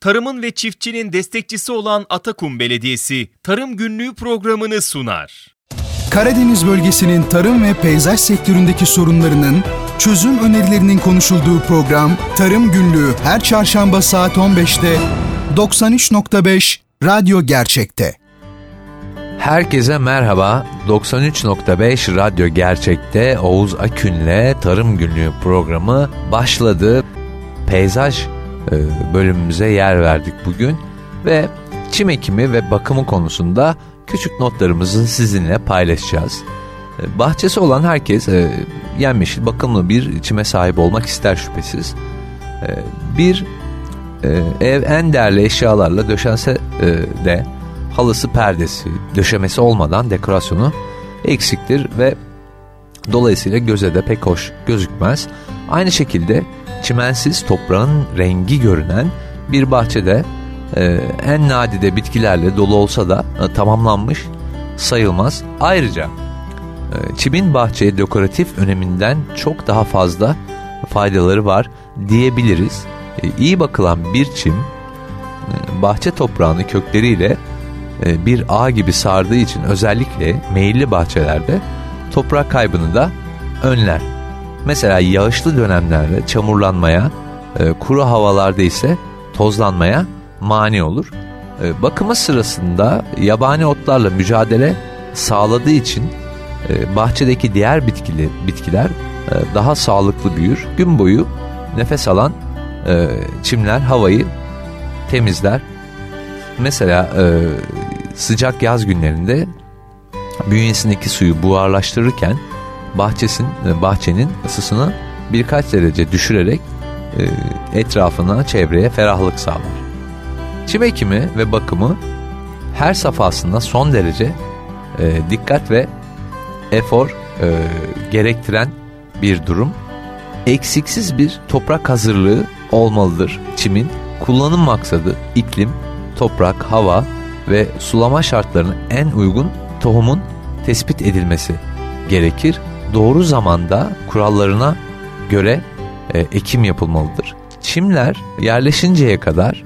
tarımın ve çiftçinin destekçisi olan Atakum Belediyesi Tarım Günlüğü programını sunar. Karadeniz bölgesinin tarım ve peyzaj sektöründeki sorunlarının çözüm önerilerinin konuşulduğu program Tarım Günlüğü her çarşamba saat 15'te 93.5 Radyo Gerçek'te. Herkese merhaba. 93.5 Radyo Gerçek'te Oğuz Akün'le Tarım Günlüğü programı başladı. Peyzaj bölümümüze yer verdik bugün ve çim ekimi ve bakımı konusunda küçük notlarımızı sizinle paylaşacağız. E, bahçesi olan herkes e, bakımlı bir çime sahip olmak ister şüphesiz. Bir ev en değerli eşyalarla döşense de halısı perdesi, döşemesi olmadan dekorasyonu eksiktir ve dolayısıyla göze de pek hoş gözükmez. Aynı şekilde çimensiz toprağın rengi görünen bir bahçede e, en nadide bitkilerle dolu olsa da e, tamamlanmış sayılmaz. Ayrıca e, çimin bahçeye dekoratif öneminden çok daha fazla faydaları var diyebiliriz. E, iyi bakılan bir çim e, bahçe toprağını kökleriyle e, bir ağ gibi sardığı için özellikle meyilli bahçelerde toprak kaybını da önler. Mesela yağışlı dönemlerde çamurlanmaya, e, kuru havalarda ise tozlanmaya mani olur. E, bakımı sırasında yabani otlarla mücadele sağladığı için bahçedeki diğer bitkili, bitkiler daha sağlıklı büyür. Gün boyu nefes alan çimler havayı temizler. Mesela sıcak yaz günlerinde bünyesindeki suyu buharlaştırırken bahçesin, e, bahçenin ısısını birkaç derece düşürerek e, etrafına, çevreye ferahlık sağlar. Çim ekimi ve bakımı her safhasında son derece e, dikkat ve efor e, gerektiren bir durum. Eksiksiz bir toprak hazırlığı olmalıdır çimin. Kullanım maksadı iklim, toprak, hava ve sulama şartlarına en uygun tohumun tespit edilmesi gerekir. Doğru zamanda kurallarına göre e, ekim yapılmalıdır. Çimler yerleşinceye kadar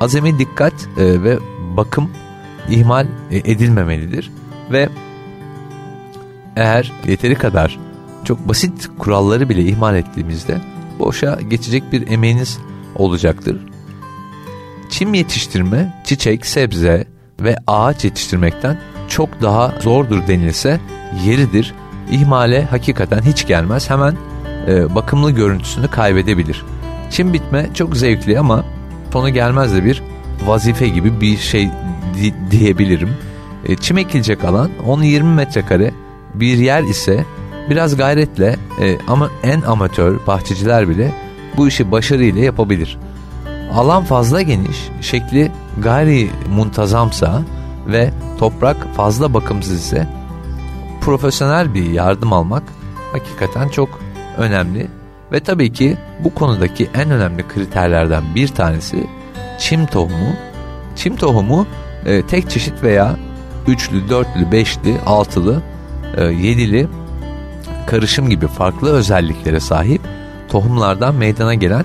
azami dikkat e, ve bakım ihmal e, edilmemelidir ve eğer yeteri kadar çok basit kuralları bile ihmal ettiğimizde boşa geçecek bir emeğiniz olacaktır. Çim yetiştirme, çiçek, sebze ve ağaç yetiştirmekten çok daha zordur denilse yeridir. İhmale hakikaten hiç gelmez. Hemen e, bakımlı görüntüsünü kaybedebilir. Çim bitme çok zevkli ama sonu gelmez de bir vazife gibi bir şey di diyebilirim. E, çim ekilecek alan 10-20 metrekare bir yer ise biraz gayretle e, ama en amatör bahçeciler bile bu işi başarıyla yapabilir. Alan fazla geniş, şekli gayri muntazamsa ve toprak fazla bakımsız ise profesyonel bir yardım almak hakikaten çok önemli. Ve tabii ki bu konudaki en önemli kriterlerden bir tanesi çim tohumu. Çim tohumu e, tek çeşit veya üçlü, dörtlü, beşli, altılı, e, yedili karışım gibi farklı özelliklere sahip tohumlardan meydana gelen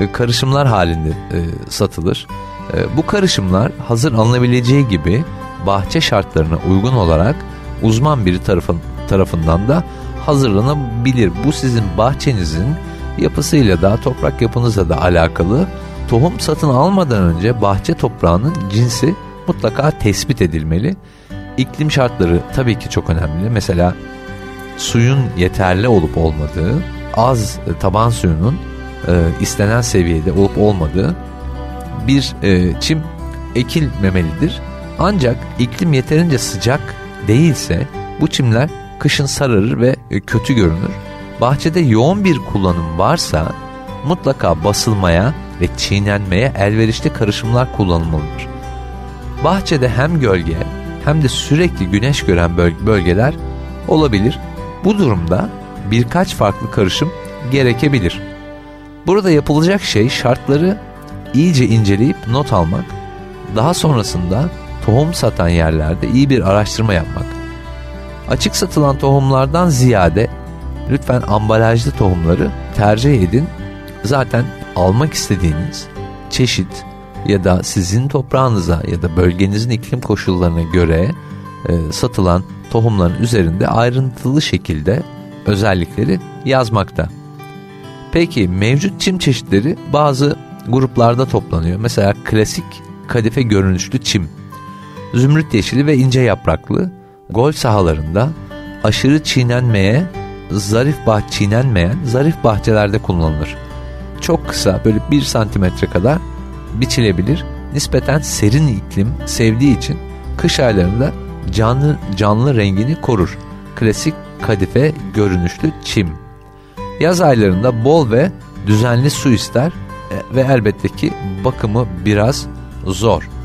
e, karışımlar halinde e, satılır. E, bu karışımlar hazır alınabileceği gibi bahçe şartlarına uygun olarak uzman biri tarafın, tarafından da hazırlanabilir. Bu sizin bahçenizin yapısıyla da toprak yapınızla da alakalı. Tohum satın almadan önce bahçe toprağının cinsi mutlaka tespit edilmeli. İklim şartları tabii ki çok önemli. Mesela suyun yeterli olup olmadığı, az taban suyunun e, istenen seviyede olup olmadığı bir e, çim ekilmemelidir. Ancak iklim yeterince sıcak değilse bu çimler kışın sararır ve e, kötü görünür. Bahçede yoğun bir kullanım varsa mutlaka basılmaya ve çiğnenmeye elverişli karışımlar kullanılmalıdır. Bahçede hem gölge hem de sürekli güneş gören bölgeler olabilir. Bu durumda birkaç farklı karışım gerekebilir. Burada yapılacak şey şartları iyice inceleyip not almak, daha sonrasında tohum satan yerlerde iyi bir araştırma yapmak. Açık satılan tohumlardan ziyade lütfen ambalajlı tohumları tercih edin. Zaten almak istediğiniz çeşit, ya da sizin toprağınıza ya da bölgenizin iklim koşullarına göre e, satılan tohumların üzerinde ayrıntılı şekilde özellikleri yazmakta. Peki mevcut çim çeşitleri bazı gruplarda toplanıyor. Mesela klasik kadife görünüşlü çim, zümrüt yeşili ve ince yapraklı, gol sahalarında aşırı çiğnenmeye, zarif bah çiğnenmeyen zarif bahçelerde kullanılır. Çok kısa böyle 1 santimetre kadar biçilebilir. Nispeten serin iklim sevdiği için kış aylarında canlı canlı rengini korur. Klasik kadife görünüşlü çim. Yaz aylarında bol ve düzenli su ister e, ve elbette ki bakımı biraz zor.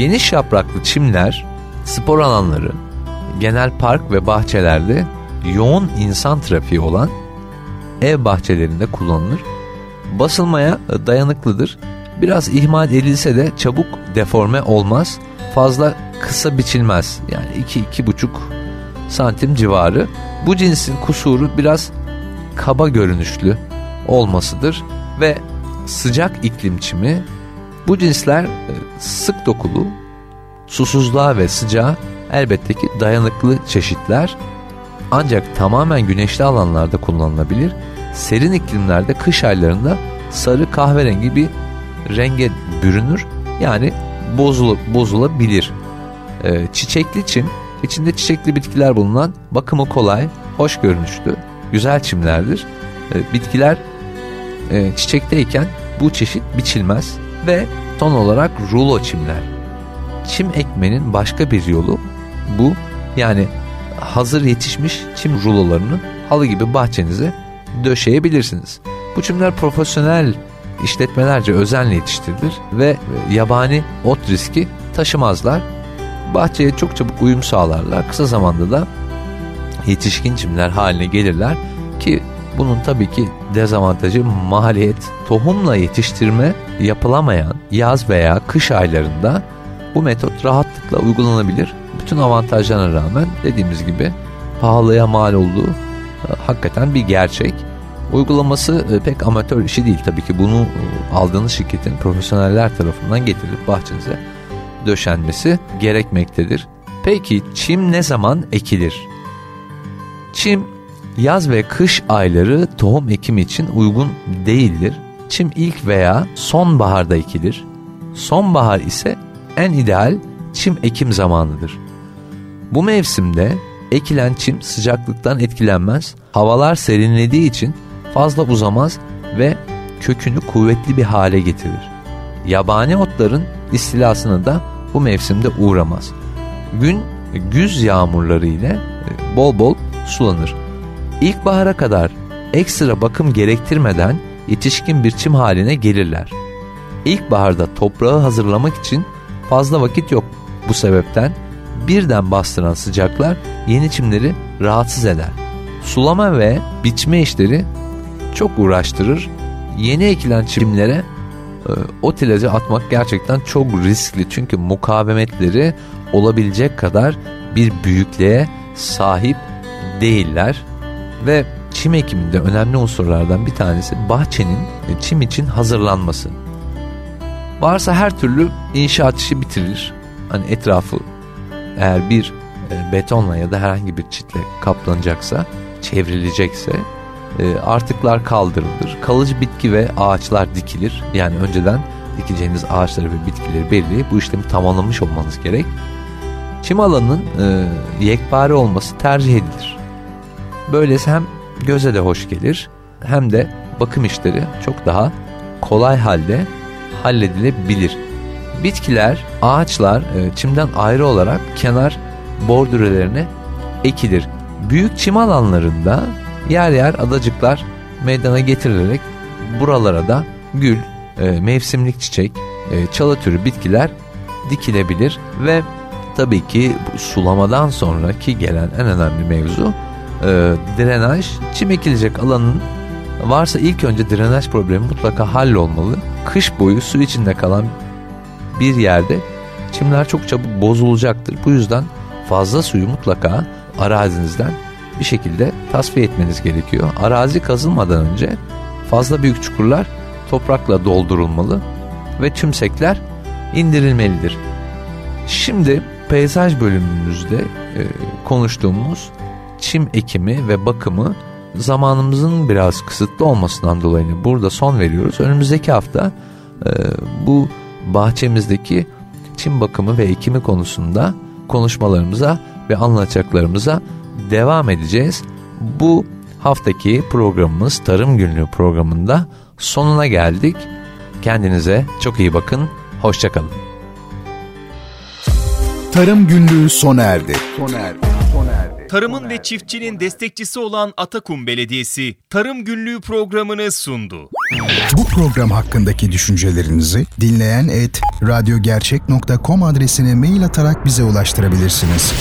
Geniş yapraklı çimler spor alanları, genel park ve bahçelerde yoğun insan trafiği olan ev bahçelerinde kullanılır. Basılmaya dayanıklıdır. Biraz ihmal edilse de çabuk deforme olmaz. Fazla kısa biçilmez. Yani 2-2,5 santim civarı. Bu cinsin kusuru biraz kaba görünüşlü olmasıdır ve sıcak iklim çimi bu cinsler e, sık dokulu, susuzluğa ve sıcağa elbette ki dayanıklı çeşitler ancak tamamen güneşli alanlarda kullanılabilir. Serin iklimlerde kış aylarında sarı kahverengi bir renge bürünür. Yani bozula, bozulabilir. Ee, çiçekli çim içinde çiçekli bitkiler bulunan bakımı kolay, hoş görünüşlü, güzel çimlerdir. Ee, bitkiler e, çiçekteyken bu çeşit biçilmez ve ton olarak rulo çimler. Çim ekmenin başka bir yolu bu yani hazır yetişmiş çim rulolarını halı gibi bahçenize döşeyebilirsiniz. Bu çimler profesyonel işletmelerce özenle yetiştirilir ve yabani ot riski taşımazlar. Bahçeye çok çabuk uyum sağlarlar. Kısa zamanda da yetişkin çimler haline gelirler ki bunun tabii ki dezavantajı maliyet. Tohumla yetiştirme yapılamayan yaz veya kış aylarında bu metot rahatlıkla uygulanabilir. Bütün avantajlarına rağmen dediğimiz gibi pahalıya mal olduğu e, hakikaten bir gerçek. Uygulaması e, pek amatör işi değil tabii ki bunu e, aldığınız şirketin profesyoneller tarafından getirilip bahçenize döşenmesi gerekmektedir. Peki çim ne zaman ekilir? Çim yaz ve kış ayları tohum ekimi için uygun değildir. Çim ilk veya sonbaharda ekilir. Sonbahar ise en ideal çim ekim zamanıdır. Bu mevsimde ekilen çim sıcaklıktan etkilenmez, havalar serinlediği için fazla uzamaz ve kökünü kuvvetli bir hale getirir. Yabani otların istilasına da bu mevsimde uğramaz. Gün güz yağmurları ile e, bol bol sulanır. İlkbahara kadar ekstra bakım gerektirmeden yetişkin bir çim haline gelirler. İlkbaharda toprağı hazırlamak için fazla vakit yok. Bu sebepten birden bastıran sıcaklar yeni çimleri rahatsız eder. Sulama ve biçme işleri çok uğraştırır. Yeni ekilen çimlere e, ot ilacı atmak gerçekten çok riskli. Çünkü mukavemetleri olabilecek kadar bir büyüklüğe sahip değiller. Ve çim ekiminde önemli unsurlardan bir tanesi bahçenin çim için hazırlanması. Varsa her türlü inşaat işi bitirilir. Hani etrafı eğer bir e, betonla ya da herhangi bir çitle kaplanacaksa, çevrilecekse e, artıklar kaldırılır. Kalıcı bitki ve ağaçlar dikilir. Yani önceden dikeceğiniz ağaçları ve bitkileri belli. Bu işlemi tamamlamış olmanız gerek. Çim alanının e, yekpare olması tercih edilir. Böylesi hem göze de hoş gelir hem de bakım işleri çok daha kolay halde halledilebilir. Bitkiler, ağaçlar e, çimden ayrı olarak kenar bordürelerine ekilir. Büyük çim alanlarında yer yer adacıklar meydana getirilerek buralara da gül, e, mevsimlik çiçek, e, çalı türü bitkiler dikilebilir ve tabii ki sulamadan sonraki gelen en önemli mevzu e, drenaj. Çim ekilecek alanın varsa ilk önce drenaj problemi mutlaka hallolmalı. Kış boyu su içinde kalan bir yerde çimler çok çabuk bozulacaktır. Bu yüzden fazla suyu mutlaka arazinizden bir şekilde tasfiye etmeniz gerekiyor. Arazi kazılmadan önce fazla büyük çukurlar toprakla doldurulmalı ve tümsekler indirilmelidir. Şimdi peyzaj bölümümüzde e, konuştuğumuz çim ekimi ve bakımı zamanımızın biraz kısıtlı olmasından dolayı burada son veriyoruz. Önümüzdeki hafta e, bu bahçemizdeki çim bakımı ve ekimi konusunda konuşmalarımıza ve anlatacaklarımıza devam edeceğiz. Bu haftaki programımız Tarım Günlüğü programında sonuna geldik. Kendinize çok iyi bakın. Hoşçakalın. Tarım Günlüğü sona erdi. Sona erdi. Tarımın ve çiftçinin destekçisi olan Atakum Belediyesi Tarım Günlüğü programını sundu. Bu program hakkındaki düşüncelerinizi dinleyen et radyogercek.com adresine mail atarak bize ulaştırabilirsiniz.